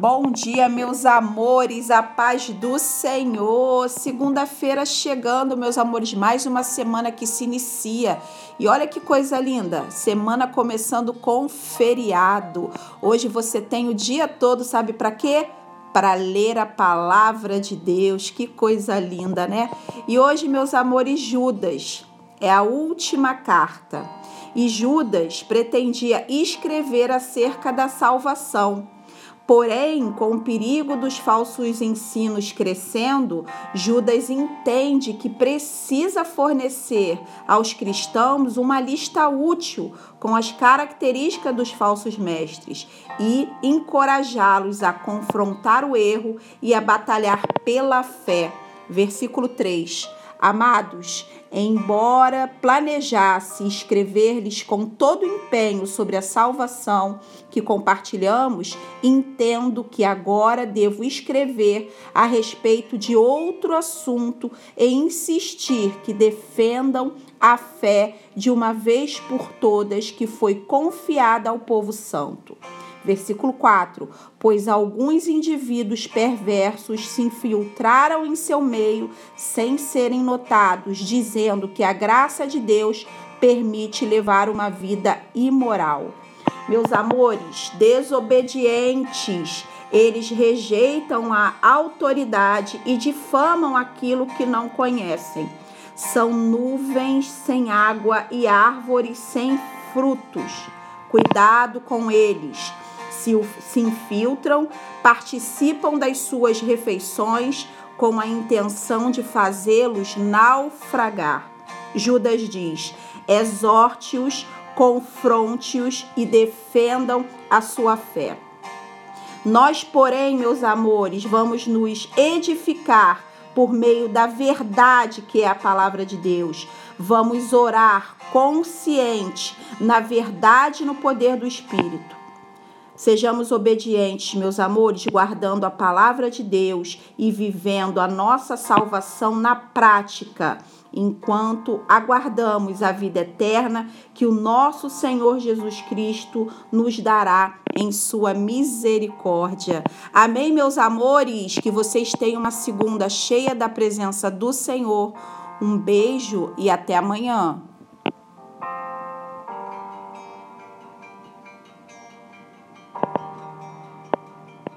Bom dia, meus amores, a paz do Senhor. Segunda-feira chegando, meus amores, mais uma semana que se inicia. E olha que coisa linda, semana começando com feriado. Hoje você tem o dia todo, sabe para quê? Para ler a palavra de Deus. Que coisa linda, né? E hoje, meus amores, Judas é a última carta. E Judas pretendia escrever acerca da salvação Porém, com o perigo dos falsos ensinos crescendo, Judas entende que precisa fornecer aos cristãos uma lista útil com as características dos falsos mestres e encorajá-los a confrontar o erro e a batalhar pela fé. Versículo 3. Amados, embora planejasse escrever-lhes com todo empenho sobre a salvação que compartilhamos, entendo que agora devo escrever a respeito de outro assunto e insistir que defendam a fé de uma vez por todas que foi confiada ao povo santo. Versículo 4: Pois alguns indivíduos perversos se infiltraram em seu meio sem serem notados, dizendo que a graça de Deus permite levar uma vida imoral. Meus amores, desobedientes, eles rejeitam a autoridade e difamam aquilo que não conhecem. São nuvens sem água e árvores sem frutos. Cuidado com eles se, se infiltram, participam das suas refeições com a intenção de fazê-los naufragar. Judas diz: exorte-os, confronte-os e defendam a sua fé. Nós, porém, meus amores, vamos nos edificar por meio da verdade que é a palavra de Deus. Vamos orar consciente na verdade e no poder do Espírito. Sejamos obedientes, meus amores, guardando a palavra de Deus e vivendo a nossa salvação na prática, enquanto aguardamos a vida eterna que o nosso Senhor Jesus Cristo nos dará em sua misericórdia. Amém, meus amores? Que vocês tenham uma segunda cheia da presença do Senhor. Um beijo e até amanhã.